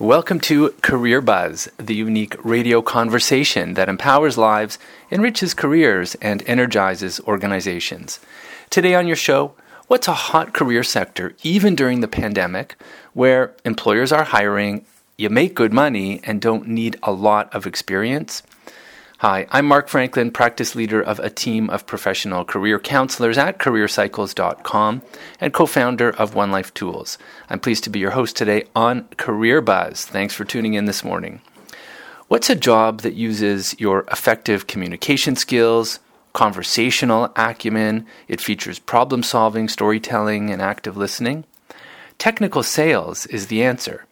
Welcome to Career Buzz, the unique radio conversation that empowers lives, enriches careers, and energizes organizations. Today on your show, what's a hot career sector, even during the pandemic, where employers are hiring, you make good money, and don't need a lot of experience? Hi, I'm Mark Franklin, practice leader of a team of professional career counselors at careercycles.com and co founder of One Life Tools. I'm pleased to be your host today on Career Buzz. Thanks for tuning in this morning. What's a job that uses your effective communication skills, conversational acumen? It features problem solving, storytelling, and active listening. Technical sales is the answer.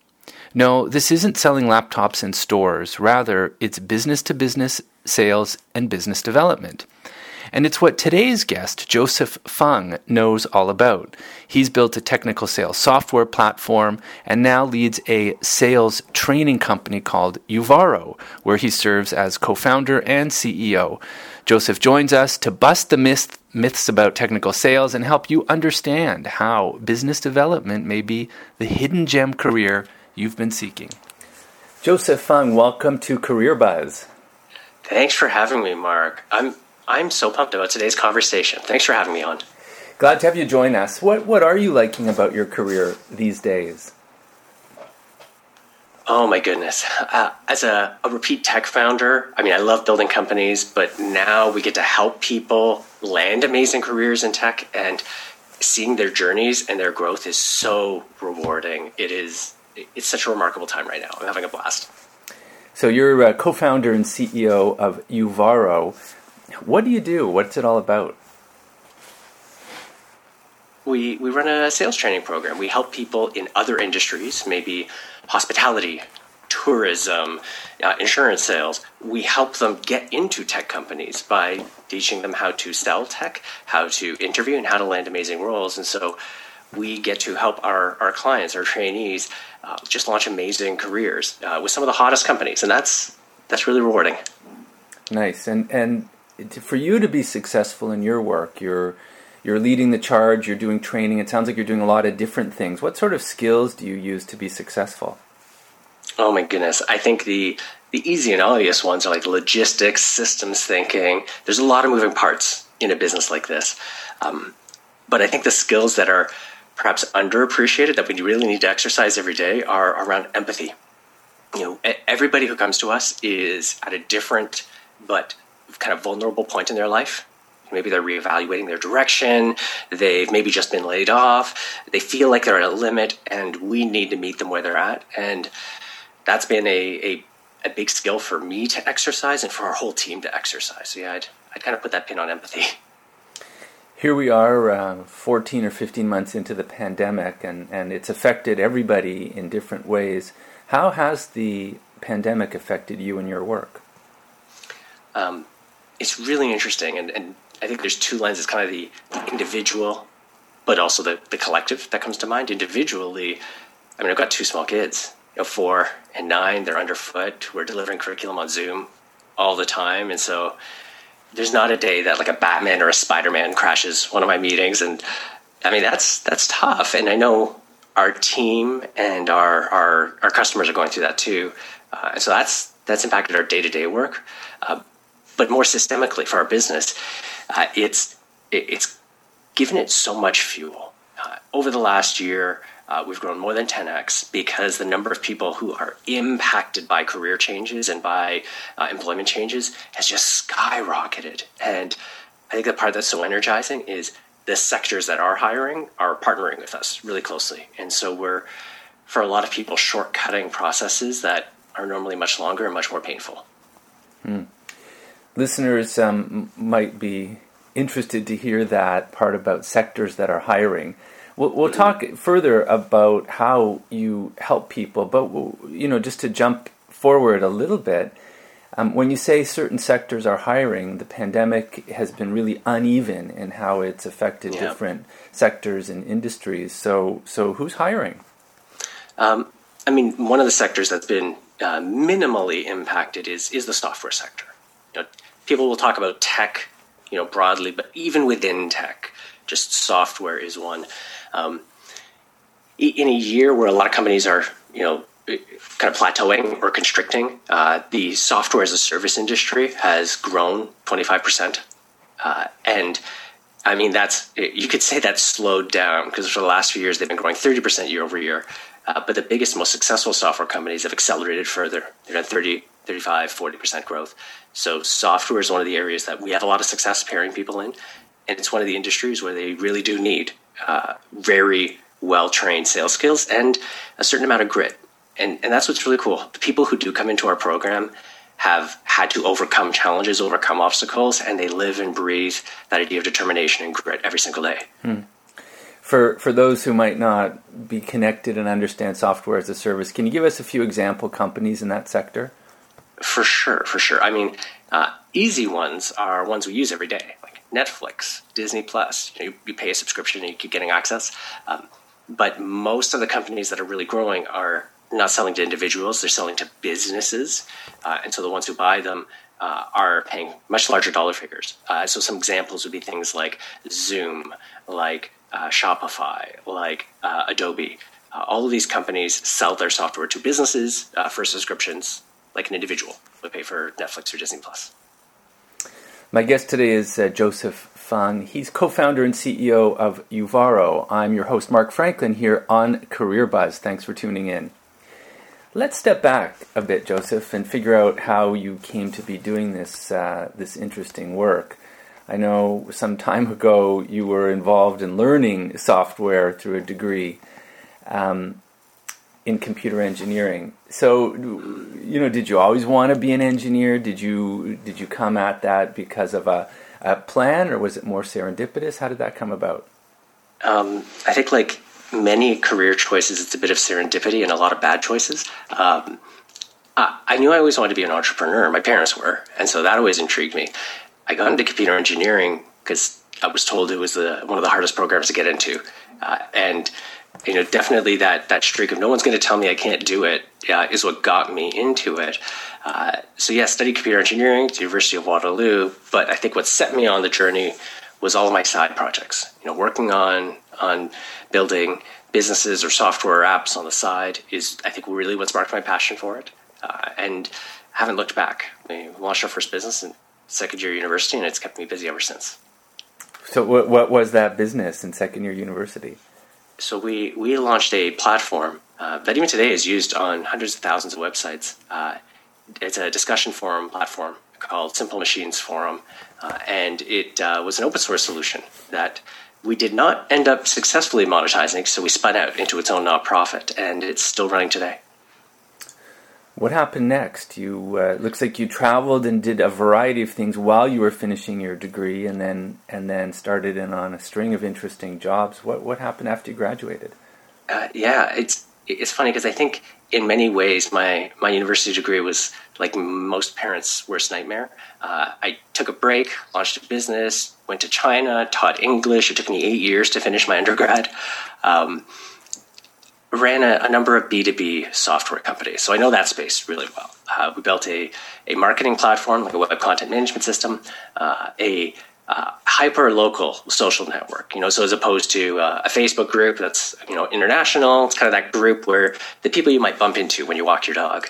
No, this isn't selling laptops in stores. Rather, it's business to business sales and business development. And it's what today's guest, Joseph Fung, knows all about. He's built a technical sales software platform and now leads a sales training company called Uvaro, where he serves as co founder and CEO. Joseph joins us to bust the myth, myths about technical sales and help you understand how business development may be the hidden gem career you've been seeking. Joseph Fung, welcome to Career Buzz. Thanks for having me, Mark. I'm I'm so pumped about today's conversation. Thanks for having me on. Glad to have you join us. What what are you liking about your career these days? Oh my goodness. Uh, as a, a repeat tech founder, I mean, I love building companies, but now we get to help people land amazing careers in tech and seeing their journeys and their growth is so rewarding. It is it's such a remarkable time right now. I'm having a blast. So you're a co-founder and CEO of Uvaro. What do you do? What's it all about? We we run a sales training program. We help people in other industries, maybe hospitality, tourism, uh, insurance sales. We help them get into tech companies by teaching them how to sell tech, how to interview, and how to land amazing roles. And so we get to help our, our clients, our trainees, uh, just launch amazing careers uh, with some of the hottest companies, and that's that's really rewarding. Nice, and and for you to be successful in your work, you're you're leading the charge. You're doing training. It sounds like you're doing a lot of different things. What sort of skills do you use to be successful? Oh my goodness, I think the the easy and obvious ones are like logistics, systems thinking. There's a lot of moving parts in a business like this, um, but I think the skills that are perhaps underappreciated that we really need to exercise every day are around empathy. You know, everybody who comes to us is at a different but kind of vulnerable point in their life. Maybe they're reevaluating their direction. They've maybe just been laid off. They feel like they're at a limit, and we need to meet them where they're at. And that's been a, a, a big skill for me to exercise and for our whole team to exercise. So yeah, I'd, I'd kind of put that pin on empathy. Here we are uh, 14 or 15 months into the pandemic and, and it's affected everybody in different ways. How has the pandemic affected you and your work? Um, it's really interesting and, and i think there's two lenses kind of the, individual but also the, the collective that comes to mind. Individually i mean i've got two small kids you know, four and nine. They're underfoot. We're delivering curriculum on zoom all the time and so there's not a day that like a Batman or a Spider Man crashes one of my meetings, and I mean that's that's tough. And I know our team and our our, our customers are going through that too, uh, and so that's that's impacted our day to day work. Uh, but more systemically for our business, uh, it's it, it's given it so much fuel uh, over the last year. Uh, we've grown more than 10x because the number of people who are impacted by career changes and by uh, employment changes has just skyrocketed. And I think the part that's so energizing is the sectors that are hiring are partnering with us really closely. And so we're, for a lot of people, shortcutting processes that are normally much longer and much more painful. Hmm. Listeners um, might be interested to hear that part about sectors that are hiring. We'll, we'll talk further about how you help people, but you know, just to jump forward a little bit, um, when you say certain sectors are hiring, the pandemic has been really uneven in how it's affected yeah. different sectors and industries. So, so who's hiring? Um, I mean, one of the sectors that's been uh, minimally impacted is is the software sector. You know, people will talk about tech, you know, broadly, but even within tech, just software is one. Um, in a year where a lot of companies are, you know, kind of plateauing or constricting. Uh, the software as a service industry has grown 25%. Uh, and I mean, that's you could say that's slowed down because for the last few years they've been growing 30% year over year. Uh, but the biggest, most successful software companies have accelerated further. They're at 30, 35, 40% growth. So software is one of the areas that we have a lot of success pairing people in. And it's one of the industries where they really do need uh, very well trained sales skills and a certain amount of grit. And, and that's what's really cool. The people who do come into our program have had to overcome challenges, overcome obstacles, and they live and breathe that idea of determination and grit every single day. Hmm. For, for those who might not be connected and understand software as a service, can you give us a few example companies in that sector? For sure, for sure. I mean, uh, easy ones are ones we use every day, like Netflix, Disney Plus. You, know, you, you pay a subscription and you keep getting access. Um, but most of the companies that are really growing are not selling to individuals; they're selling to businesses, uh, and so the ones who buy them uh, are paying much larger dollar figures. Uh, so some examples would be things like Zoom, like uh, Shopify, like uh, Adobe. Uh, all of these companies sell their software to businesses for subscriptions, like an individual would pay for Netflix or Disney Plus. My guest today is Joseph Fung. He's co-founder and CEO of Uvaro. I'm your host, Mark Franklin, here on Career Buzz. Thanks for tuning in. Let's step back a bit, Joseph, and figure out how you came to be doing this uh, this interesting work. I know some time ago you were involved in learning software through a degree um, in computer engineering. So, you know, did you always want to be an engineer? Did you did you come at that because of a, a plan, or was it more serendipitous? How did that come about? Um, I think like many career choices, it's a bit of serendipity and a lot of bad choices. Um, I knew I always wanted to be an entrepreneur. My parents were, and so that always intrigued me. I got into computer engineering because I was told it was the, one of the hardest programs to get into, uh, and you know, definitely that that streak of no one's going to tell me I can't do it uh, is what got me into it. Uh, so yeah, studied computer engineering at the University of Waterloo, but I think what set me on the journey was all of my side projects. You know, working on on building businesses or software apps on the side is, I think, really what sparked my passion for it. Uh, and haven't looked back. We launched our first business in second year university, and it's kept me busy ever since. So, what, what was that business in second year university? So, we, we launched a platform uh, that even today is used on hundreds of thousands of websites. Uh, it's a discussion forum platform called Simple Machines Forum, uh, and it uh, was an open source solution that we did not end up successfully monetizing, so we spun out into its own nonprofit, and it's still running today. What happened next? You uh, looks like you traveled and did a variety of things while you were finishing your degree, and then and then started in on a string of interesting jobs. What what happened after you graduated? Uh, yeah, it's it's funny because I think in many ways my my university degree was like most parents' worst nightmare. Uh, I took a break, launched a business, went to China, taught English. It took me eight years to finish my undergrad. Um, ran a, a, number of B2B software companies. So I know that space really well. Uh, we built a, a marketing platform, like a web content management system, uh, a uh, hyper local social network. You know, so as opposed to uh, a Facebook group that's you know international, it's kind of that group where the people you might bump into when you walk your dog.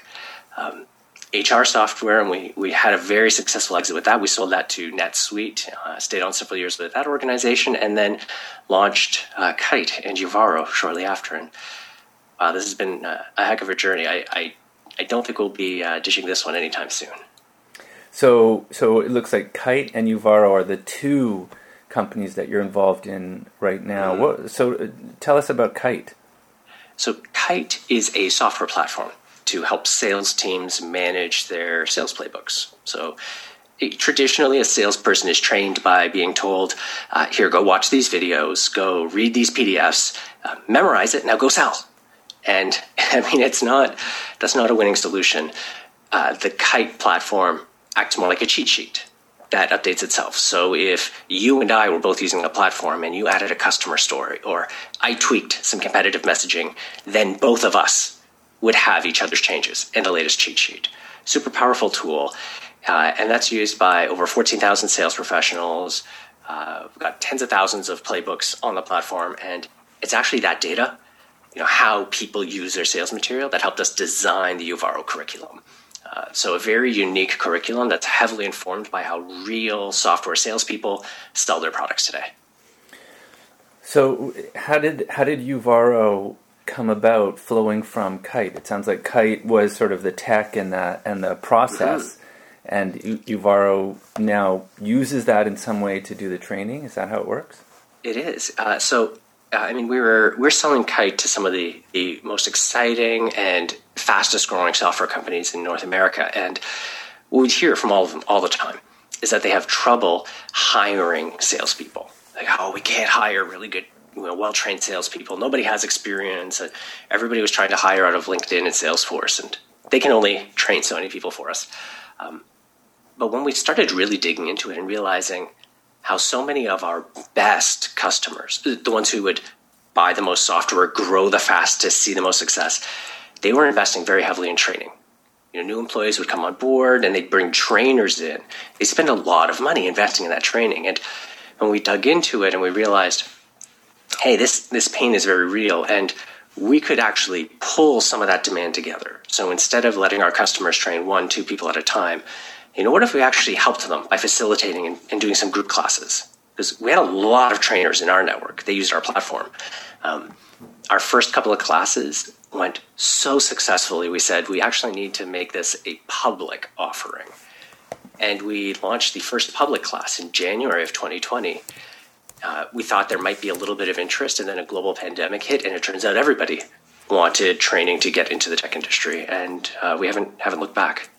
Um, HR software, and we, we had a very successful exit with that. We sold that to NetSuite, uh, stayed on several years with that organization, and then launched uh, Kite and Uvaro shortly after. And wow, this has been uh, a heck of a journey. I, I, I don't think we'll be uh, dishing this one anytime soon. So, so it looks like Kite and Uvaro are the two companies that you're involved in right now. Mm-hmm. What, so, uh, tell us about Kite. So, Kite is a software platform to help sales teams manage their sales playbooks. So, it, traditionally, a salesperson is trained by being told, uh, "Here, go watch these videos, go read these PDFs, uh, memorize it, now go sell." And I mean, it's not that's not a winning solution. Uh, the Kite platform acts more like a cheat sheet that updates itself. So if you and I were both using a platform and you added a customer story or I tweaked some competitive messaging, then both of us would have each other's changes in the latest cheat sheet. Super powerful tool. Uh, and that's used by over 14,000 sales professionals. Uh, we've got tens of thousands of playbooks on the platform, and it's actually that data you know how people use their sales material that helped us design the Uvaro curriculum. Uh, so a very unique curriculum that's heavily informed by how real software salespeople sell their products today. So how did how did Uvaro come about flowing from Kite? It sounds like Kite was sort of the tech and the and the process, mm-hmm. and Uvaro now uses that in some way to do the training. Is that how it works? It is. Uh, so uh, I mean, we were we're selling Kite to some of the the most exciting and fastest growing software companies in North America, and what we hear from all of them all the time is that they have trouble hiring salespeople. Like, oh, we can't hire really good, you know, well trained salespeople. Nobody has experience. Everybody was trying to hire out of LinkedIn and Salesforce, and they can only train so many people for us. Um, but when we started really digging into it and realizing how so many of our best customers, the ones who would buy the most software, grow the fastest, see the most success, they were investing very heavily in training. You know, new employees would come on board and they'd bring trainers in. They spend a lot of money investing in that training. And when we dug into it and we realized, hey, this, this pain is very real and we could actually pull some of that demand together. So instead of letting our customers train one, two people at a time, you know, what if we actually helped them by facilitating and, and doing some group classes? Because we had a lot of trainers in our network. They used our platform. Um, our first couple of classes went so successfully, we said we actually need to make this a public offering. And we launched the first public class in January of 2020. Uh, we thought there might be a little bit of interest, and then a global pandemic hit, and it turns out everybody wanted training to get into the tech industry, and uh, we haven't haven't looked back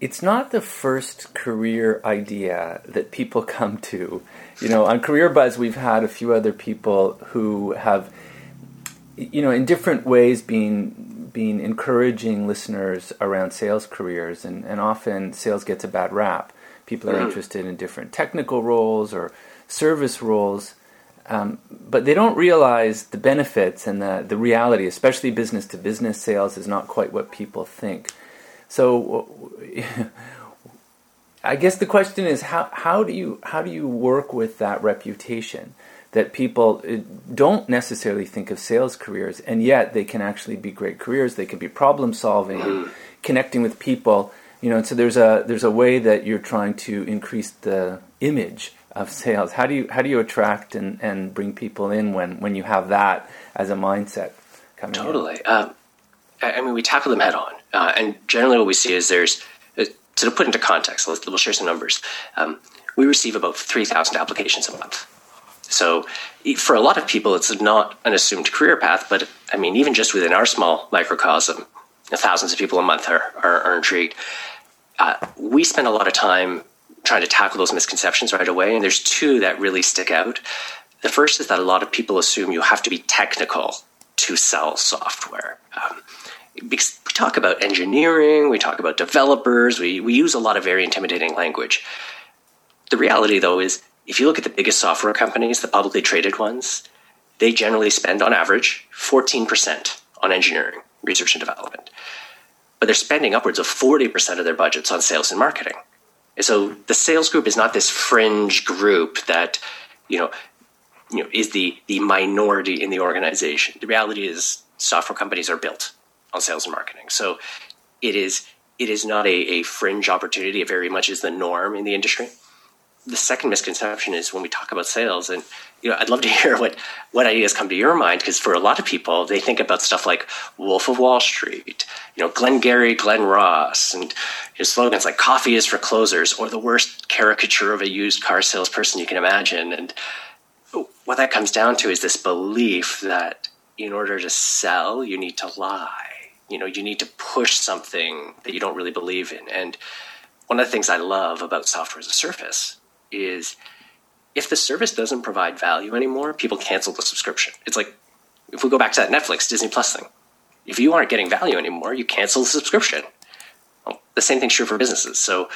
it's not the first career idea that people come to. You know, on Career Buzz, we've had a few other people who have, you know, in different ways been been encouraging listeners around sales careers, and, and often sales gets a bad rap. People are mm-hmm. interested in different technical roles or service roles, um, but they don't realize the benefits and the, the reality, especially business to business sales, is not quite what people think. So I guess the question is how how do you how do you work with that reputation that people uh, don't necessarily think of sales careers and yet they can actually be great careers they can be problem solving connecting with people you know so there's a there's a way that you're trying to increase the image of sales. How do you how do you attract and, and bring people in when when you have that as a mindset coming totally. Um, I mean we tackle them head on uh, and generally, what we see is there's, uh, to put into context, let's, we'll share some numbers. Um, we receive about 3,000 applications a month. So for a lot of people, it's not an assumed career path, but I mean, even just within our small microcosm, thousands of people a month are, are, are intrigued. Uh, we spend a lot of time trying to tackle those misconceptions right away, and there's two that really stick out. The first is that a lot of people assume you have to be technical to sell software. Um, we talk about engineering, we talk about developers, we, we use a lot of very intimidating language. The reality, though, is if you look at the biggest software companies, the publicly traded ones, they generally spend on average 14% on engineering, research, and development. But they're spending upwards of 40% of their budgets on sales and marketing. And so the sales group is not this fringe group that, you know, you know, is the, the minority in the organization. The reality is software companies are built on sales and marketing. So it is it is not a, a fringe opportunity. It very much is the norm in the industry. The second misconception is when we talk about sales, and you know, I'd love to hear what what ideas come to your mind because for a lot of people, they think about stuff like Wolf of Wall Street, you know, Glengarry, Glen Ross, and know, slogans like "Coffee is for closers" or the worst caricature of a used car salesperson you can imagine. And what that comes down to is this belief that in order to sell, you need to lie you know you need to push something that you don't really believe in. And one of the things i love about software as a service is if the service doesn't provide value anymore people cancel the subscription. It's like if we go back to that netflix disney plus thing if you aren't getting value anymore you cancel the subscription. Well, the same thing's true for businesses. So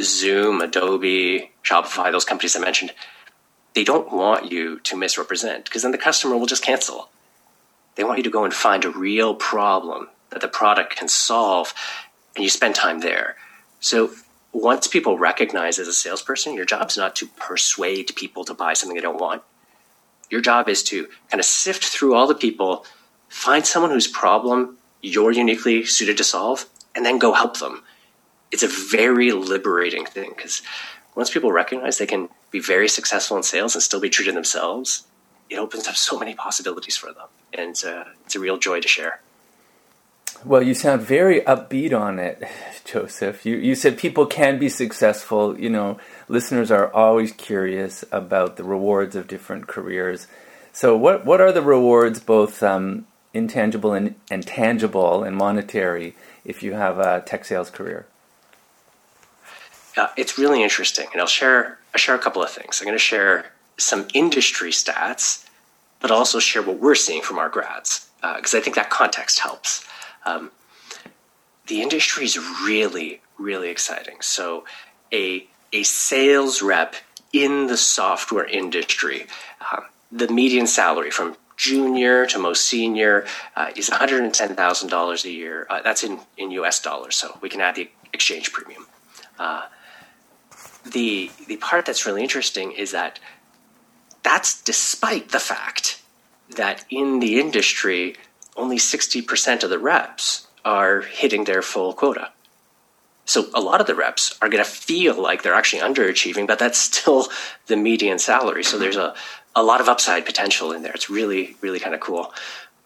zoom adobe shopify those companies i mentioned they don't want you to misrepresent because then the customer will just cancel. They want you to go and find a real problem that the product can solve, and you spend time there. So once people recognize as a salesperson, your job is not to persuade people to buy something they don't want. Your job is to kind of sift through all the people, find someone whose problem you're uniquely suited to solve, and then go help them. It's a very liberating thing because once people recognize they can be very successful in sales and still be true to themselves, it opens up so many possibilities for them. And uh, it's a real joy to share. Well, you sound very upbeat on it, Joseph. You, you said people can be successful. You know, listeners are always curious about the rewards of different careers. So, what, what are the rewards, both um, intangible and, and tangible and monetary, if you have a tech sales career? Uh, it's really interesting, and I'll share I'll share a couple of things. I'm going to share some industry stats, but also share what we're seeing from our grads because uh, I think that context helps. Um, the industry is really really exciting. So a a sales rep in the software industry, um, the median salary from junior to most senior uh, is $110,000 a year. Uh, that's in, in US dollars, so we can add the exchange premium. Uh, the the part that's really interesting is that that's despite the fact that in the industry only 60% of the reps are hitting their full quota. So a lot of the reps are going to feel like they're actually underachieving, but that's still the median salary. So there's a, a lot of upside potential in there. It's really, really kind of cool.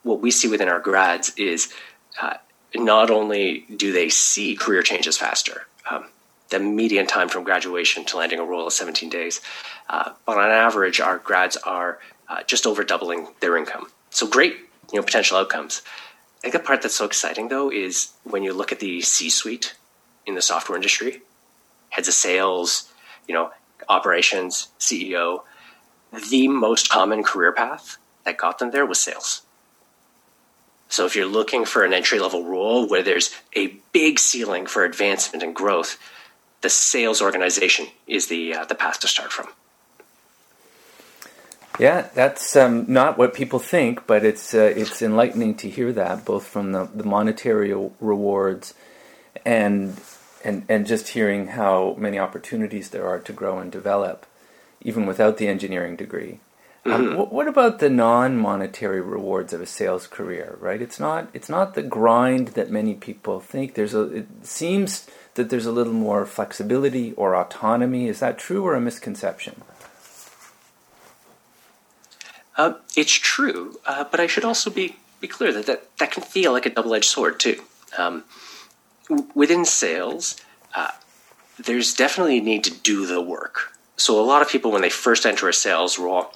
What we see within our grads is uh, not only do they see career changes faster, um, the median time from graduation to landing a role is 17 days. Uh, but on average, our grads are uh, just over doubling their income. So great, you know, potential outcomes. I think the part that's so exciting though is when you look at the C-suite in the software industry, heads of sales, you know, operations, CEO, the most common career path that got them there was sales. So if you're looking for an entry level role where there's a big ceiling for advancement and growth, the sales organization is the uh, the path to start from. Yeah, that's um, not what people think, but it's uh, it's enlightening to hear that, both from the, the monetary rewards and and and just hearing how many opportunities there are to grow and develop, even without the engineering degree. Um, mm-hmm. Um, what about the non-monetary rewards of a sales career? Right, it's not it's not the grind that many people think. There's a it seems that there's a little more flexibility or autonomy. Is that true or a misconception? Uh, it's true, uh, but I should also be, be clear that, that that can feel like a double edged sword, too. Um, within sales, uh, there's definitely a need to do the work. So, a lot of people, when they first enter a sales role,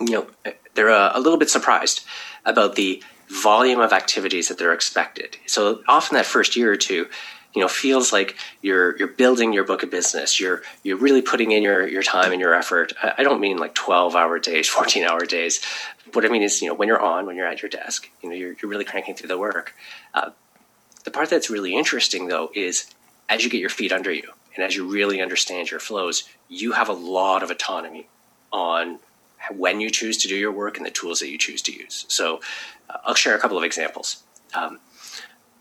you know, they're a, a little bit surprised about the volume of activities that they're expected. So, often that first year or two, you know feels like you're you're building your book of business. You're you're really putting in your your time and your effort. I, don't mean like 12 hour days 14 hour days. What i mean is you know when you're on when you're at your desk you know you're, you're really cranking through the work. Uh, the part that's really interesting though is as you get your feet under you and as you really understand your flows you have a lot of autonomy on when you choose to do your work and the tools that you choose to use. So uh, i'll share a couple of examples. Um,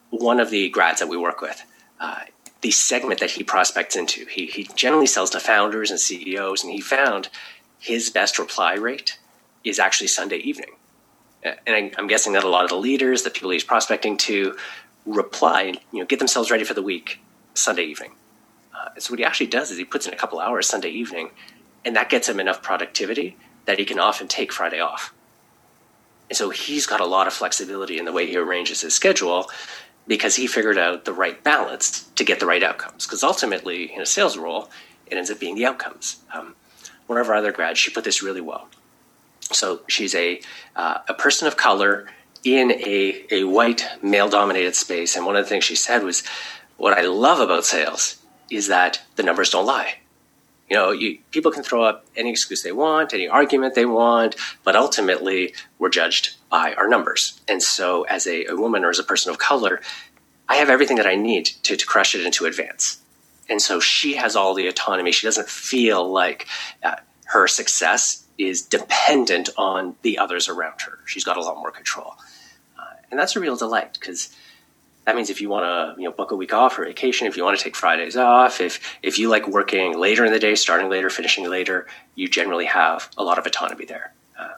one of the grads that we work with uh, the segment that he prospects into. He, he generally sells to founders and CEOs, and he found his best reply rate is actually Sunday evening. Uh, and I, am guessing that a lot of the leaders, the people he's prospecting to, reply and you know get themselves ready for the week Sunday evening. Uh, so what he actually does is he puts in a couple hours Sunday evening, and that gets him enough productivity that he can often take Friday off. And so he's got a lot of flexibility in the way he arranges his schedule because he figured out the right balance to get the right outcomes. Because ultimately, in a sales role, it ends up being the outcomes. Um, one of our other grads, she put this really well. So she's a uh, a person of color in a a white male dominated space, and one of the things she said was, "What I love about sales is that the numbers don't lie." You know, you, people can throw up any excuse they want, any argument they want, but ultimately we're judged by our numbers. And so, as a, a woman or as a person of color, I have everything that I need to, to crush it and to advance. And so she has all the autonomy. She doesn't feel like uh, her success is dependent on the others around her. She's got a lot more control. Uh, and that's a real delight because that means if you want to you know book a week off or vacation if you want to take fridays off if if you like working later in the day starting later finishing later you generally have a lot of autonomy there uh,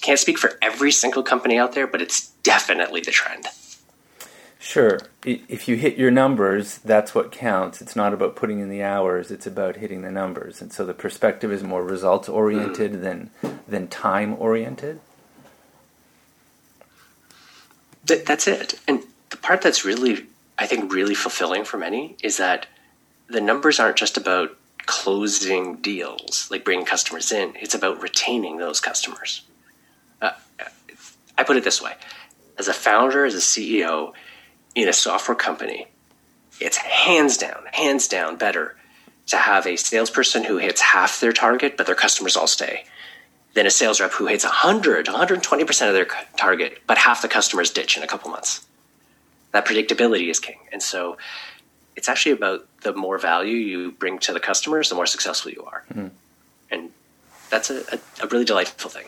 Can't speak for every single company out there, but it's definitely the trend. Sure. If you hit your numbers, that's what counts. It's not about putting in the hours, it's about hitting the numbers. And so the perspective is more results oriented mm. than than time oriented. Th- that's it. And part that's really I think really fulfilling for many is that the numbers aren't just about closing deals, like bringing customers in. It's about retaining those customers. Uh, I put it this way: as a founder, as a CEO, in a software company, it's hands down, hands down better to have a salesperson who hits half their target, but their customers all stay, than a sales rep who hits 100, 120% of their target, but half the customers ditch in a couple months. That predictability is king. And so it's actually about the more value you bring to the customers, the more successful you are. Mm-hmm. And that's a, a, a really delightful thing.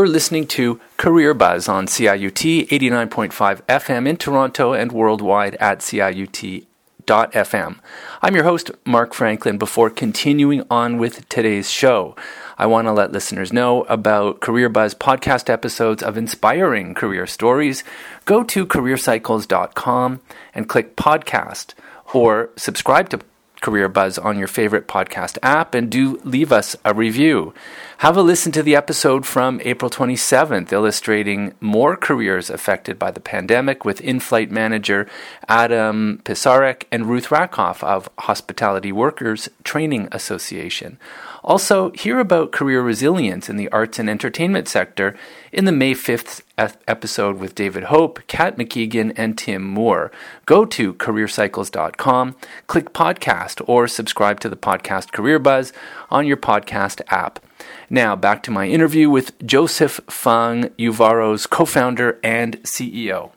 You're listening to Career Buzz on CIUT 89.5 FM in Toronto and worldwide at CIUT.FM. I'm your host, Mark Franklin. Before continuing on with today's show, I want to let listeners know about Career Buzz podcast episodes of inspiring career stories. Go to careercycles.com and click podcast or subscribe to Career Buzz on your favorite podcast app and do leave us a review. Have a listen to the episode from April 27th, illustrating more careers affected by the pandemic with in flight manager Adam Pisarek and Ruth Rakoff of Hospitality Workers Training Association. Also, hear about career resilience in the arts and entertainment sector in the May 5th episode with David Hope, Kat McKeegan, and Tim Moore. Go to careercycles.com, click podcast, or subscribe to the podcast Career Buzz on your podcast app. Now, back to my interview with Joseph Fung, Uvaro's co founder and CEO.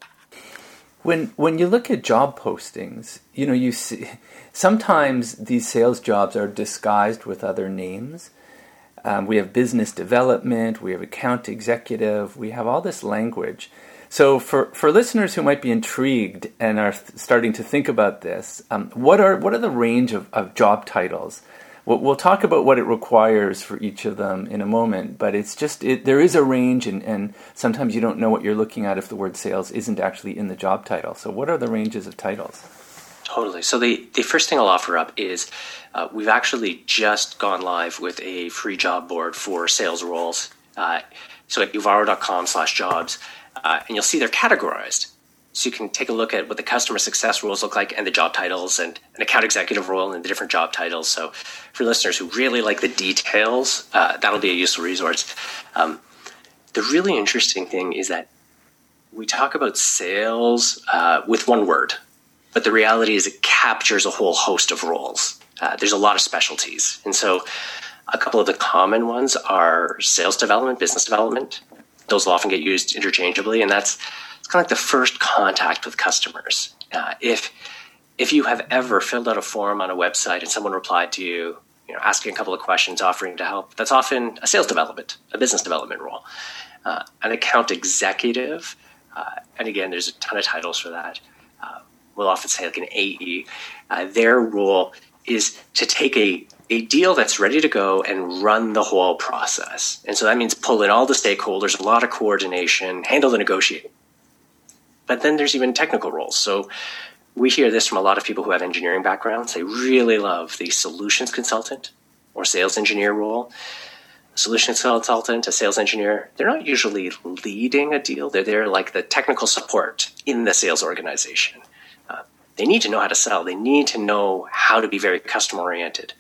When, when you look at job postings, you know, you see sometimes these sales jobs are disguised with other names. Um, we have business development, we have account executive, we have all this language. So, for, for listeners who might be intrigued and are th- starting to think about this, um, what are what are the range of, of job titles? We'll, we'll, talk about what it requires for each of them in a moment, but it's just it, there is a range, and, and sometimes you don't know what you're looking at if the word sales isn't actually in the job title. So, what are the ranges of titles? Totally. So the, the first thing I'll offer up is uh, we've actually just gone live with a free job board for sales roles. Uh, so at uvaro.com slash jobs, uh, and you'll see they're categorized. So you can take a look at what the customer success rules look like and the job titles and an account executive role and the different job titles. So for listeners who really like the details, uh, that'll be a useful resource. Um, the really interesting thing is that we talk about sales uh, with one word, but the reality is, it captures a whole host of roles. Uh, there's a lot of specialties. And so, a couple of the common ones are sales development, business development. Those will often get used interchangeably, and that's it's kind of like the first contact with customers. Uh, if if you have ever filled out a form on a website and someone replied to you, you know, asking a couple of questions, offering to help, that's often a sales development, a business development role. Uh, an account executive, uh, and again, there's a ton of titles for that we'll often say like an AE, uh, their role is to take a, a deal that's ready to go and run the whole process. And so that means pull in all the stakeholders, a lot of coordination, handle the negotiating. But then there's even technical roles. So we hear this from a lot of people who have engineering backgrounds. They really love the solutions consultant or sales engineer role. A solutions consultant, a sales engineer, they're not usually leading a deal. They're there like the technical support in the sales organization uh, they need to know how to sell. They need to know how to be very customer oriented.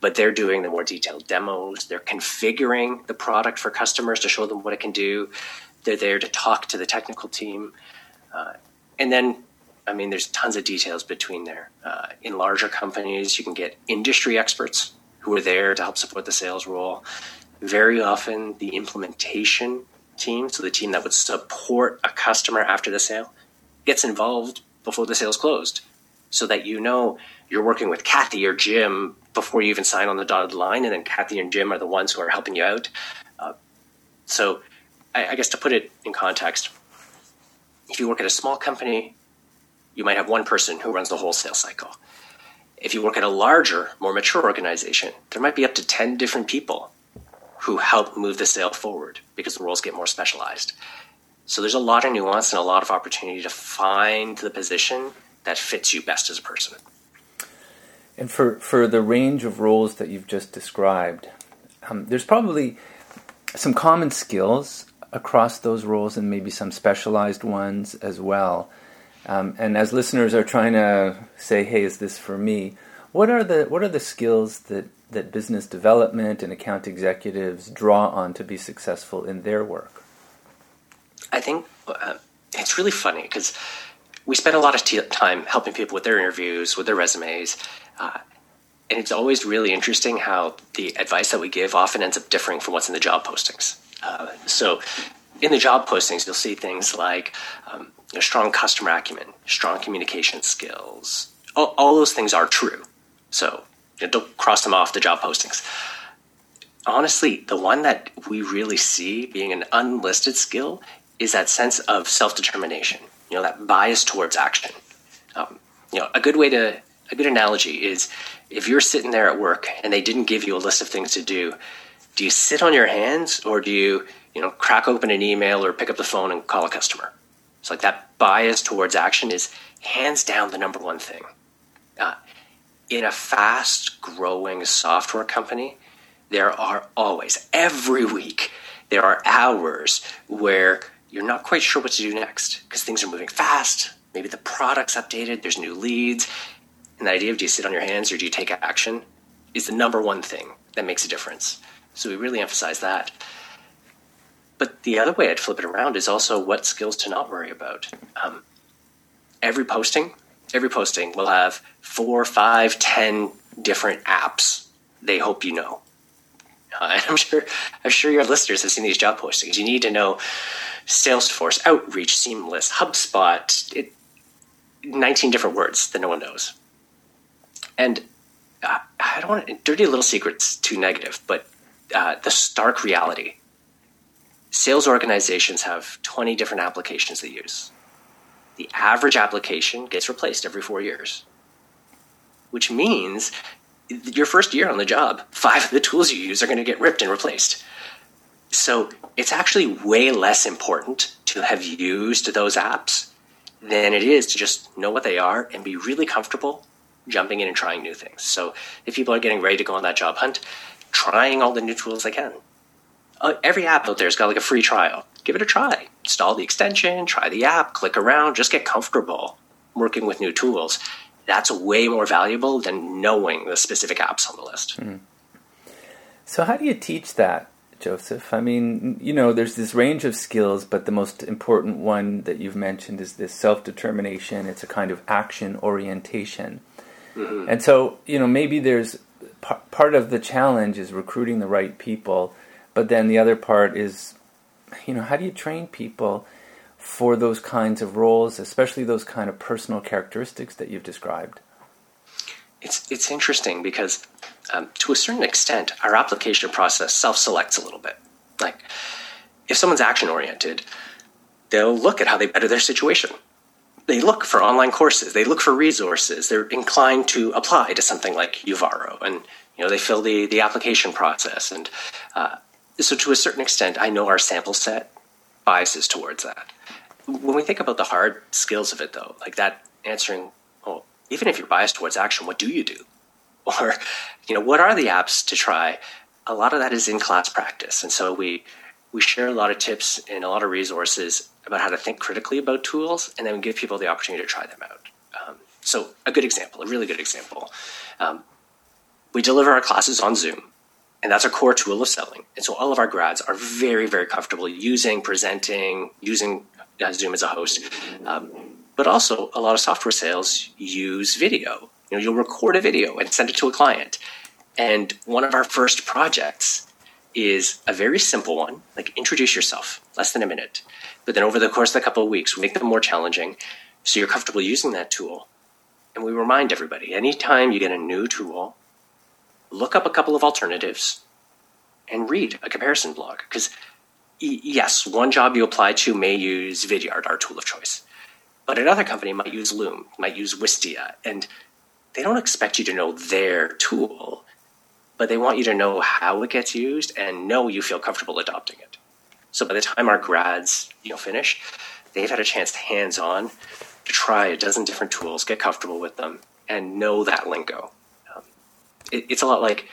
But they're doing the more detailed demos. They're configuring the product for customers to show them what it can do. They're there to talk to the technical team. Uh, and then, I mean, there's tons of details between there. Uh, in larger companies, you can get industry experts who are there to help support the sales role. Very often, the implementation team, so the team that would support a customer after the sale, gets involved before the sale's closed so that you know you're working with Kathy or Jim before you even sign on the dotted line, and then Kathy and Jim are the ones who are helping you out. Uh, so, I, I guess to put it in context, if you work at a small company, you might have one person who runs the whole sales cycle. If you work at a larger, more mature organization, there might be up to 10 different people who help move the sale forward because the roles get more specialized. So there's a lot of nuance and a lot of opportunity to find the position that fits you best as a person. And for, for the range of roles that you've just described, um, there's probably some common skills across those roles and maybe some specialized ones as well. Um, and as listeners are trying to say, "Hey, is this for me?" What are the what are the skills that that business development and account executives draw on to be successful in their work? I think uh, it's really funny because we spend a lot of t- time helping people with their interviews, with their resumes. Uh, and it's always really interesting how the advice that we give often ends up differing from what's in the job postings. Uh, so, in the job postings, you'll see things like um, you know, strong customer acumen, strong communication skills. All, all those things are true. So, you know, don't cross them off the job postings. honestly, the one that we really see being an unlisted skill is that sense of self determination. You know, that bias towards action. Um, you know, a good way to a good analogy is if you're sitting there at work and they didn't give you a list of things to do, do you sit on your hands or do you, you know, crack open an email or pick up the phone and call a customer? It's like that bias towards action is hands down the number one thing. Uh, in a fast growing software company, there are always, every week, there are hours where you're not quite sure what to do next because things are moving fast. Maybe the product's updated, there's new leads. And the idea of do you sit on your hands or do you take action is the number one thing that makes a difference. So we really emphasize that. But the other way I'd flip it around is also what skills to not worry about. Um, every posting, every posting will have four, five, ten different apps they hope you know. Uh, and I'm sure, I'm sure your listeners have seen these job postings. You need to know Salesforce, Outreach, Seamless, HubSpot, it, 19 different words that no one knows. And uh, I don't want dirty little secrets too negative, but uh, the stark reality sales organizations have 20 different applications they use. The average application gets replaced every four years, which means your first year on the job, five of the tools you use are going to get ripped and replaced. So it's actually way less important to have used those apps than it is to just know what they are and be really comfortable jumping in and trying new things. So if people are getting ready to go on that job hunt, trying all the new tools they can. Uh, every app out there has got like a free trial. Give it a try. Install the extension, try the app, click around, just get comfortable working with new tools that's way more valuable than knowing the specific apps on the list. Mm. So, how do you teach that, Joseph? I mean, you know, there's this range of skills, but the most important one that you've mentioned is this self determination. It's a kind of action orientation. Mm-hmm. And so, you know, maybe there's part of the challenge is recruiting the right people, but then the other part is, you know, how do you train people? for those kinds of roles, especially those kind of personal characteristics that you've described? It's it's interesting because um, to a certain extent, our application process self-selects a little bit. Like if someone's action oriented, they'll look at how they better their situation. They look for online courses. They look for resources. They're inclined to apply to something like Uvaro, and you know they fill the the application process. And uh, so, to a certain extent, I know our sample set biases towards that when we think about the hard skills of it, though, like that answering, well, even if you're biased towards action, what do you do? Or, you know, what are the apps to try? A lot of that is in class practice, and so we we share a lot of tips and a lot of resources about how to think critically about tools, and then we give people the opportunity to try them out. Um, so, a good example, a really good example, um, we deliver our classes on Zoom, and that's our core tool of selling. And so, all of our grads are very, very comfortable using, presenting, using Zoom as a host. Um, but also, a lot of software sales use video. You know, you'll record a video and send it to a client. And one of our first projects is a very simple one, like introduce yourself, less than a minute. But then over the course of a couple of weeks, we make them more challenging so you're comfortable using that tool. And we remind everybody anytime you get a new tool, look up a couple of alternatives and read a comparison blog. Because yes, one job you apply to may use Vidyard, our tool of choice, but another company might use Loom, might use Wistia, and they don't expect you to know their tool, but they want you to know how it gets used and know you feel comfortable adopting it. So by the time our grads, you know, finish, they've had a chance to hands-on to try a dozen different tools, get comfortable with them, and know that lingo. Um, it, it's a lot like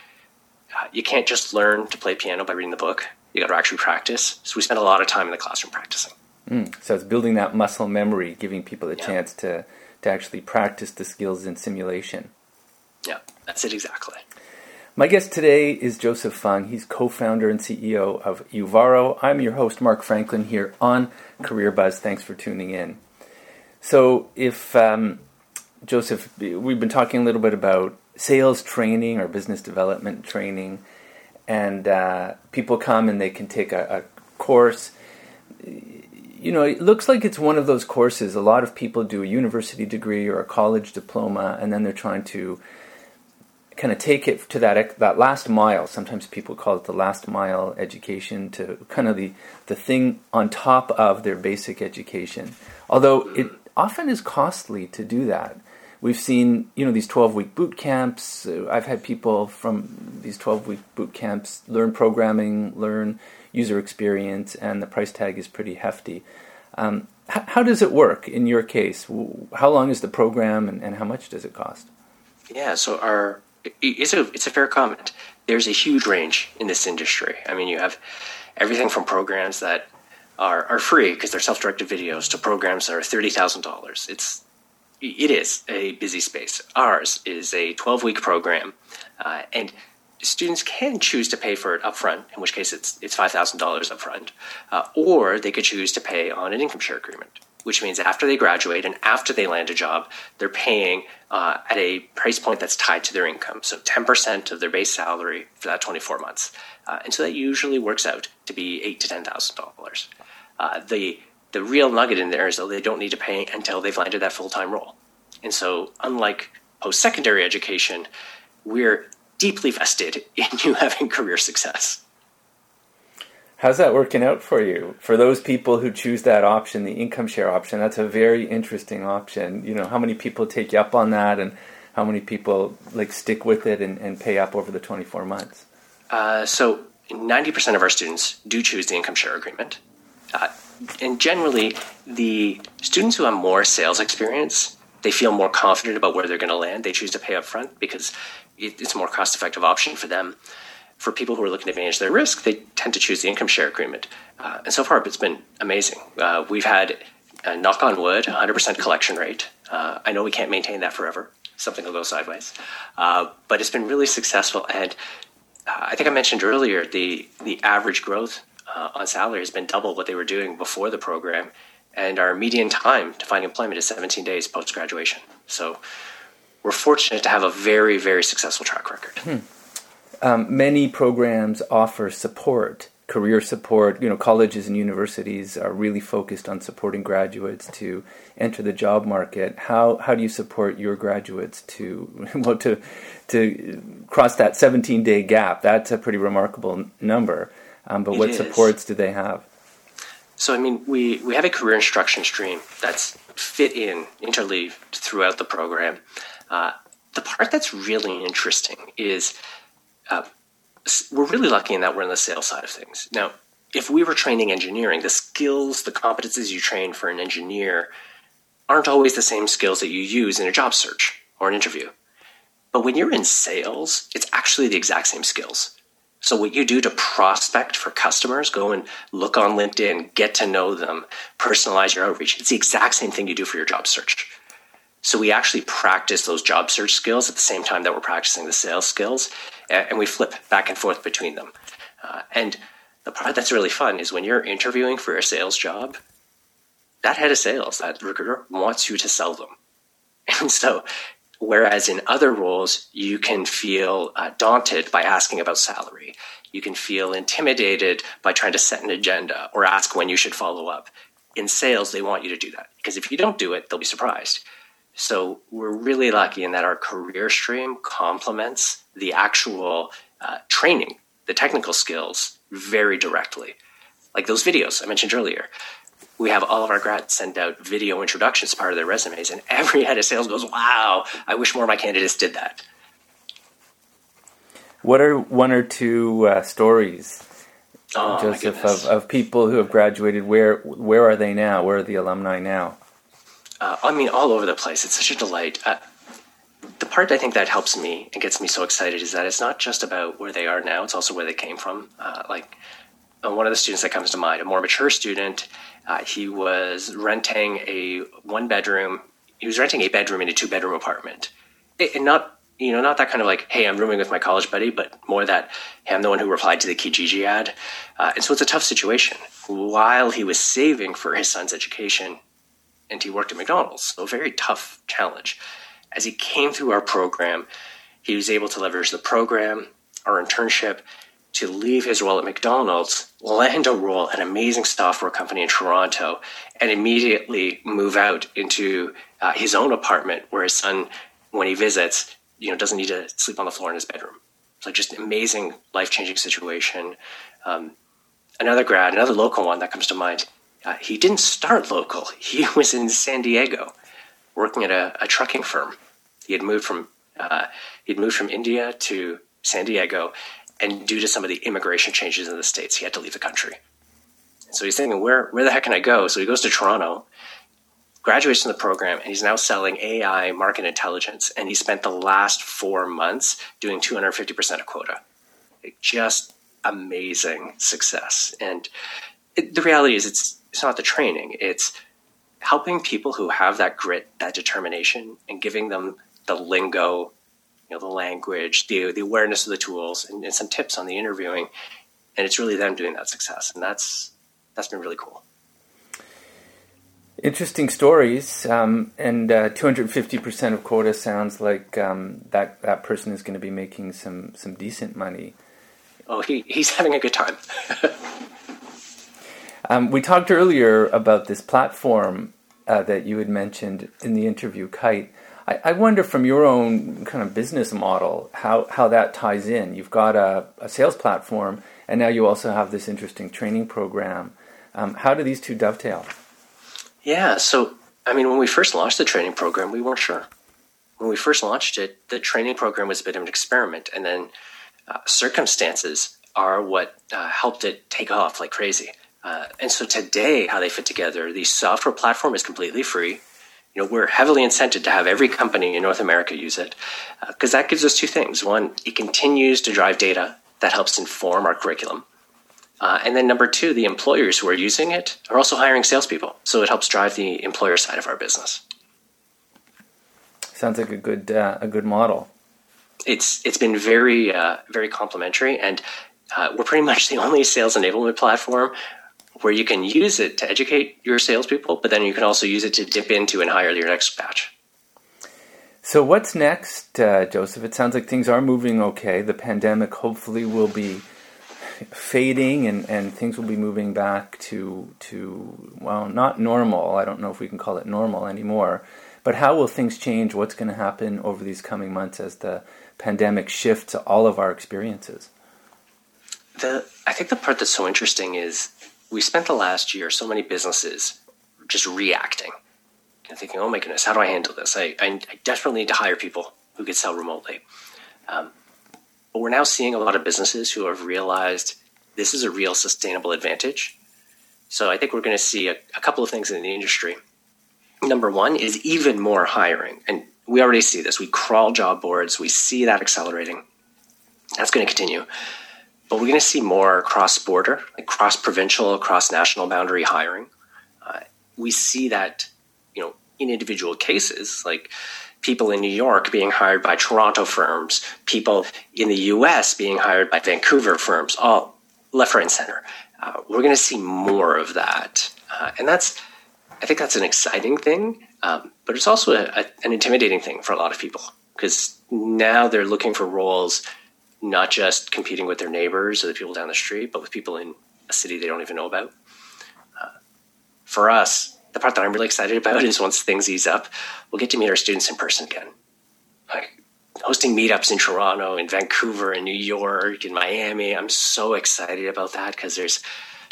uh, you can't just learn to play piano by reading the book you got to actually practice. So we spend a lot of time in the classroom practicing. Mm, so it's building that muscle memory, giving people a yeah. chance to to actually practice the skills in simulation. Yeah, that's it exactly. My guest today is Joseph Fung. He's co-founder and CEO of Uvaro. I'm your host, Mark Franklin, here on Career Buzz. Thanks for tuning in. So, if um, Joseph, we've been talking a little bit about sales training or business development training and uh, people come and they can take a, a, course. You know, it looks like it's one of those courses. A lot of people do a university degree or a college diploma, and then they're trying to kind of take it to that that last mile. Sometimes people call it the last mile education to kind of the the thing on top of their basic education. Although it often is costly to do that. We've seen, you know, these 12 week boot camps. I've had people from these 12 week boot camps learn programming, learn user experience, and the price tag is pretty hefty. Um, how does it work in your case? How long is the program and, and how much does it cost? Yeah, so our it's a it's a fair comment. There's a huge range in this industry. I mean, you have everything from programs that are, are free because they're self-directed videos to programs that are thirty thousand dollars. It's it is a busy space. Ours is a 12 week program, uh, and students can choose to pay for it upfront, in which case it's it's five thousand dollars upfront, uh, or they could choose to pay on an income share agreement, which means after they graduate and after they land a job, they're paying uh, at a price point that's tied to their income, so ten percent of their base salary for that twenty four months, uh, and so that usually works out to be eight to ten thousand dollars. Uh, the the real nugget in there is that they don't need to pay until they've landed that full time role, and so unlike post secondary education, we're deeply vested in you having career success. How's that working out for you? For those people who choose that option, the income share option, that's a very interesting option. You know, how many people take you up on that and how many people like stick with it and, and pay up over the 24 months? Uh, so 90% of our students do choose the income share agreement. Uh, and generally, the students who have more sales experience, they feel more confident about where they're going to land. They choose to pay up front because it's a more cost effective option for them. For people who are looking to manage their risk, they tend to choose the income share agreement. Uh, and so far, it's been amazing. Uh, we've had, uh, knock on wood, 100% collection rate. Uh, I know we can't maintain that forever. Something will go sideways. Uh, but it's been really successful. And I think I mentioned earlier the, the average growth on salary has been double what they were doing before the program. And our median time to find employment is 17 days post graduation. So we're fortunate to have a very, very successful track record. Hmm. Um, many programs offer support, career support. You know, colleges and universities are really focused on supporting graduates to enter the job market. How how do you support your graduates to well to to cross that 17 day gap? That's a pretty remarkable number. Um, but it what is. supports do they have? So, I mean, we, we have a career instruction stream that's fit in, interleaved throughout the program. Uh, the part that's really interesting is uh, we're really lucky in that we're on the sales side of things. Now, if we were training engineering, the skills, the competencies you train for an engineer aren't always the same skills that you use in a job search or an interview. But when you're in sales, it's actually the exact same skills. So, what you do to prospect for customers, go and look on LinkedIn, get to know them, personalize your outreach. It's the exact same thing you do for your job search. So we actually practice those job search skills at the same time that we're practicing the sales skills, and we flip back and forth between them. Uh, and the part that's really fun is when you're interviewing for a sales job, that head of sales, that recruiter, wants you to sell them. And so, whereas in other roles, you can feel uh, daunted by asking about salary, you can feel intimidated by trying to set an agenda or ask when you should follow up. In sales, they want you to do that because if you don't do it, they'll be surprised. So we're really lucky in that our career stream complements the actual uh, training, the technical skills very directly. Like those videos I mentioned earlier. We have all of our grads send out video introductions part of their resumes, and every head of sales goes, Wow, I wish more of my candidates did that. What are one or two uh, stories, oh, Joseph, of, of people who have graduated? Where where are they now? Where are the alumni now? Uh, I mean, all over the place. It's such a delight. Uh, the part I think that helps me and gets me so excited is that it's not just about where they are now; it's also where they came from. Uh, like uh, one of the students that comes to mind, a more mature student, uh, he was renting a one bedroom. He was renting a bedroom in a two bedroom apartment, it, and not you know, not that kind of like, hey, I'm rooming with my college buddy, but more that, hey, I'm the one who replied to the Kijiji ad. Uh, and so it's a tough situation. While he was saving for his son's education, and he worked at McDonald's. So a very tough challenge. As he came through our program, he was able to leverage the program, our internship, to leave his role at McDonald's, land a role at an amazing software company in Toronto, and immediately move out into uh, his own apartment where his son, when he visits, you know doesn't need to sleep on the floor in his bedroom. So just amazing life changing situation. Um, another grad, another local one that comes to mind. Uh, he didn't start local. He was in San Diego, working at a, a trucking firm. He had moved from uh, he'd moved from India to San Diego, and due to some of the immigration changes in the states, he had to leave the country. so he's thinking, where where the heck can I go? So he goes to Toronto, graduates from the program, and he's now selling AI market intelligence. And he spent the last four months doing 250% of quota. just amazing success. And it, the reality is, it's it's not the training; it's helping people who have that grit, that determination, and giving them the lingo, you know, the language, the the awareness of the tools, and, and some tips on the interviewing. And it's really them doing that success, and that's that's been really cool. Interesting stories, um, and uh, 250% of quota sounds like um, that that person is going to be making some some decent money. Oh, he, he's having a good time. um, we talked earlier about this platform uh, that you had mentioned in the interview, Kite. I, I, wonder, from your own kind of business model, how how that ties in. You've got a, a sales platform, and now you also have this interesting training program. Um, how do these two dovetail? Yeah, so I mean, when we first launched the training program, we weren't sure. When we first launched it, the training program was a bit of an experiment, and then uh, circumstances are what uh, helped it take off like crazy. Uh, and so today, how they fit together, the software platform is completely free. You know, we're heavily incented to have every company in North America use it because uh, that gives us two things. One, it continues to drive data that helps inform our curriculum. Uh, and then number two, the employers who are using it are also hiring salespeople, so it helps drive the employer side of our business. Sounds like a good uh, a good model. It's it's been very uh, very complementary, and uh, we're pretty much the only sales enablement platform where you can use it to educate your salespeople, but then you can also use it to dip into and hire your next batch. So what's next, uh, Joseph? It sounds like things are moving okay. The pandemic hopefully will be fading and, and things will be moving back to to well not normal i don't know if we can call it normal anymore but how will things change what's going to happen over these coming months as the pandemic shifts all of our experiences the i think the part that's so interesting is we spent the last year so many businesses just reacting and thinking oh my goodness how do i handle this i, I, I desperately need to hire people who could sell remotely um, but we're now seeing a lot of businesses who have realized this is a real sustainable advantage. So I think we're going to see a, a couple of things in the industry. Number one is even more hiring. And we already see this. We crawl job boards, we see that accelerating. That's going to continue. But we're going to see more cross border, like cross provincial, cross national boundary hiring. Uh, we see that, you know, in individual cases, like people in New York being hired by Toronto firms, people in the US being hired by Vancouver firms, all left, right, and center. Uh, we're going to see more of that. Uh, and that's, I think that's an exciting thing, um, but it's also a, a, an intimidating thing for a lot of people because now they're looking for roles not just competing with their neighbors or the people down the street, but with people in a city they don't even know about. Uh, for us, the part that I'm really excited about is once things ease up, we'll get to meet our students in person again. Like hosting meetups in Toronto, in Vancouver, in New York, in Miami. I'm so excited about that because there's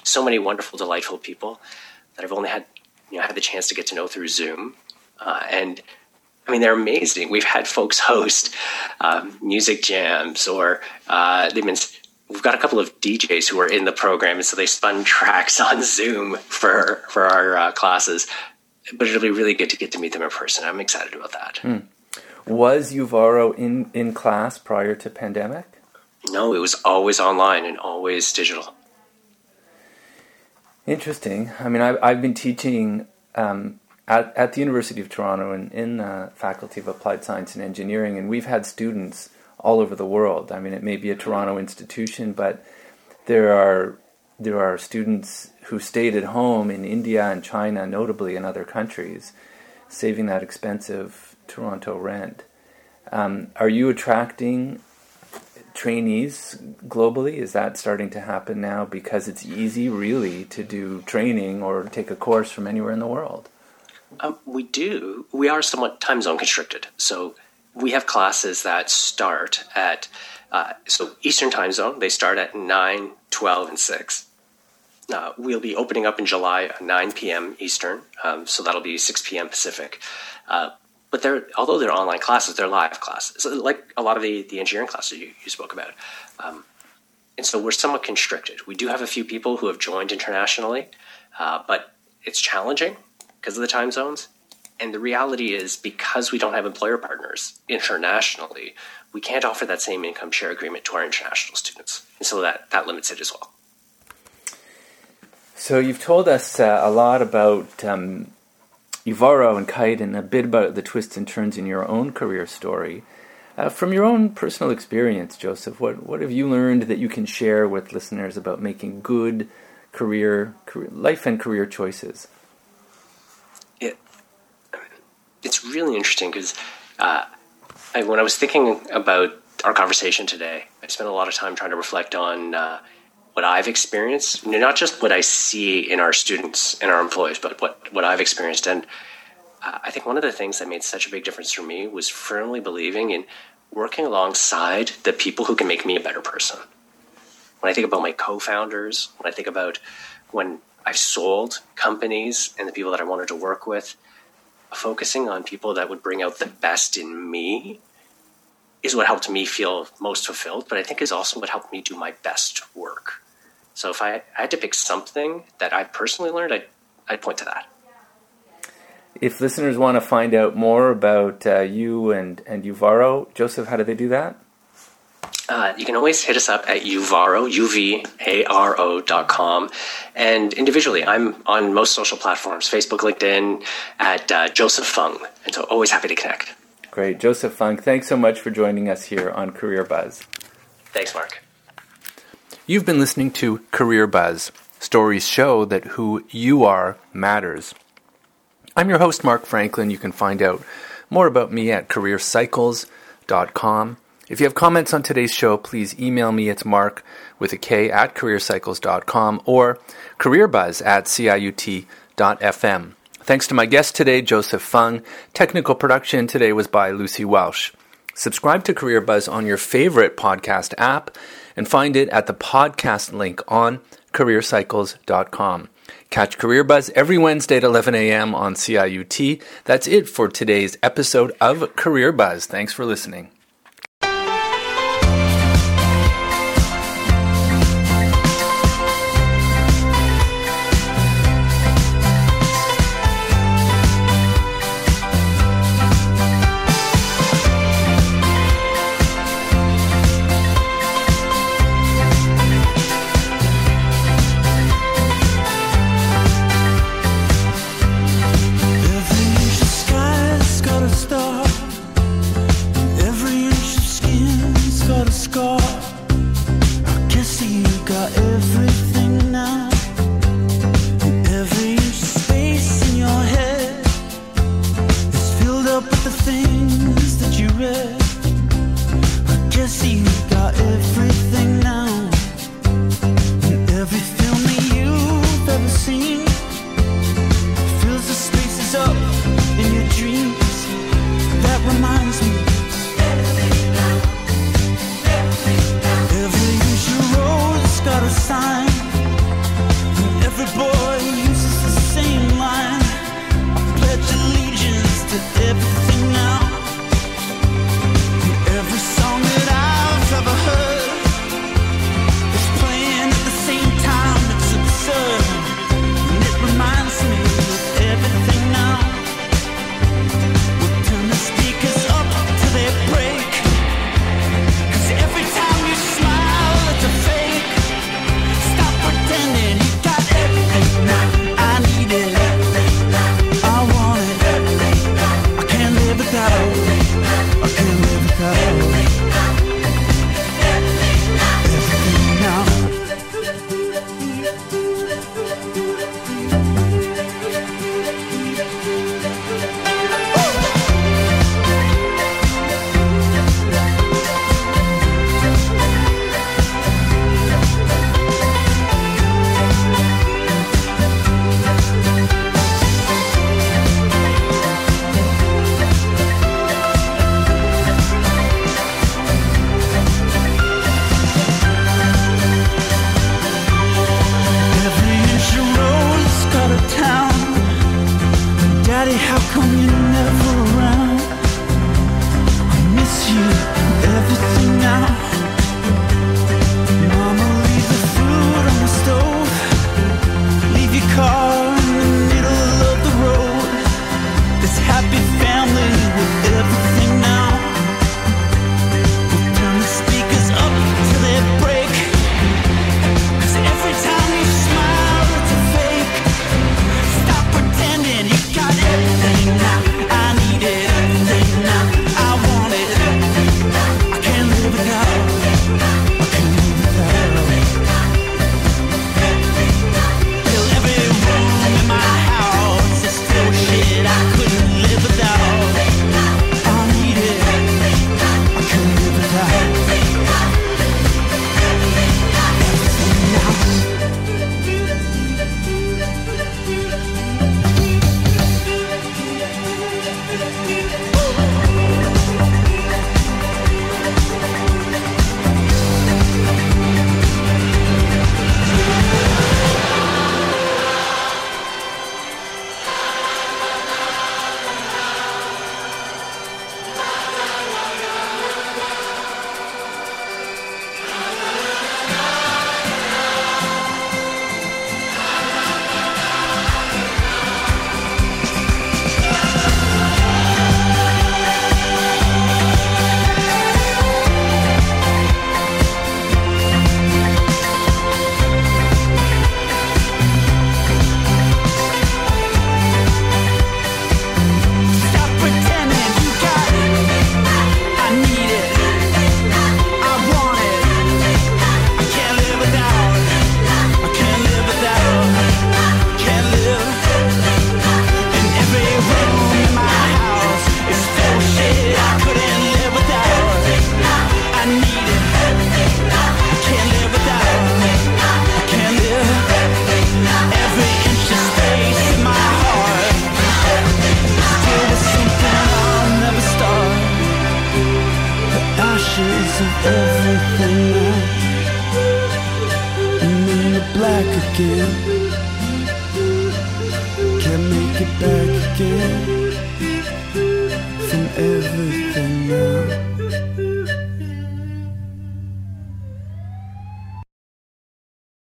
so many wonderful, delightful people that I've only had you know had the chance to get to know through Zoom, uh, and I mean they're amazing. We've had folks host um, music jams, or uh, they've been we've got a couple of DJs who are in the program, and so they spun tracks on Zoom for for our uh, classes. But it'll be really good to get to meet them in person. I'm excited about that. Hmm. Was Uvaro in in class prior to pandemic? No, it was always online and always digital. Interesting. I mean, I've, I've been teaching um, at, at the University of Toronto in, in the Faculty of Applied Science and Engineering, and we've had students all over the world. I mean, it may be a Toronto institution, but there are there are students who stayed at home in India and China, notably in other countries, saving that expensive Toronto rent. Um, are you attracting trainees globally? Is that starting to happen now because it's easy, really, to do training or take a course from anywhere in the world? Um, we do. We are somewhat time zone constricted. So we have classes that start at uh, so Eastern time zone. They start at 9, 12, and 6. Uh, we'll be opening up in July at 9 p.m. Eastern, um, so that'll be 6 p.m. Pacific. Uh, but they're although they're online classes, they're live classes, so like a lot of the, the engineering classes you, you spoke about. Um, and so we're somewhat constricted. We do have a few people who have joined internationally, uh, but it's challenging because of the time zones. And the reality is, because we don't have employer partners internationally, we can't offer that same income share agreement to our international students. And so that, that limits it as well. So you've told us uh, a lot about um, and Kite and a bit about the twists and turns in your own career story. Uh, from your own personal experience, Joseph, what, what have you learned that you can share with listeners about making good career, career life and career choices? It, it's really interesting because uh, when I was thinking about our conversation today, I spent a lot of time trying to reflect on uh, what I've experienced, not just what I see in our students and our employees, but what, what I've experienced. And uh, I think one of the things that made such a big difference for me was firmly believing in working alongside the people who can make me a better person. When I think about my co founders, when I think about when I've sold companies and the people that I wanted to work with, focusing on people that would bring out the best in me is what helped me feel most fulfilled, but I think is also what helped me do my best work. So if I, I had to pick something that I personally learned, I'd, I'd point to that. If listeners want to find out more about uh, you and, and Uvaro, Joseph, how do they do that? Uh, you can always hit us up at uvaro, U-V-A-R-O dot com. And individually, I'm on most social platforms, Facebook, LinkedIn, at uh, Joseph Fung. And so always happy to connect. Great. Joseph Fung, thanks so much for joining us here on Career Buzz. Thanks, Mark. You've been listening to Career Buzz. Stories show that who you are matters. I'm your host, Mark Franklin. You can find out more about me at careercycles.com. If you have comments on today's show, please email me. It's mark with a K at careercycles.com or careerbuzz at ciut.fm. Thanks to my guest today, Joseph Fung. Technical production today was by Lucy Welsh. Subscribe to Career Buzz on your favorite podcast app and find it at the podcast link on careercycles.com. Catch Career Buzz every Wednesday at 11 a.m. on CIUT. That's it for today's episode of Career Buzz. Thanks for listening.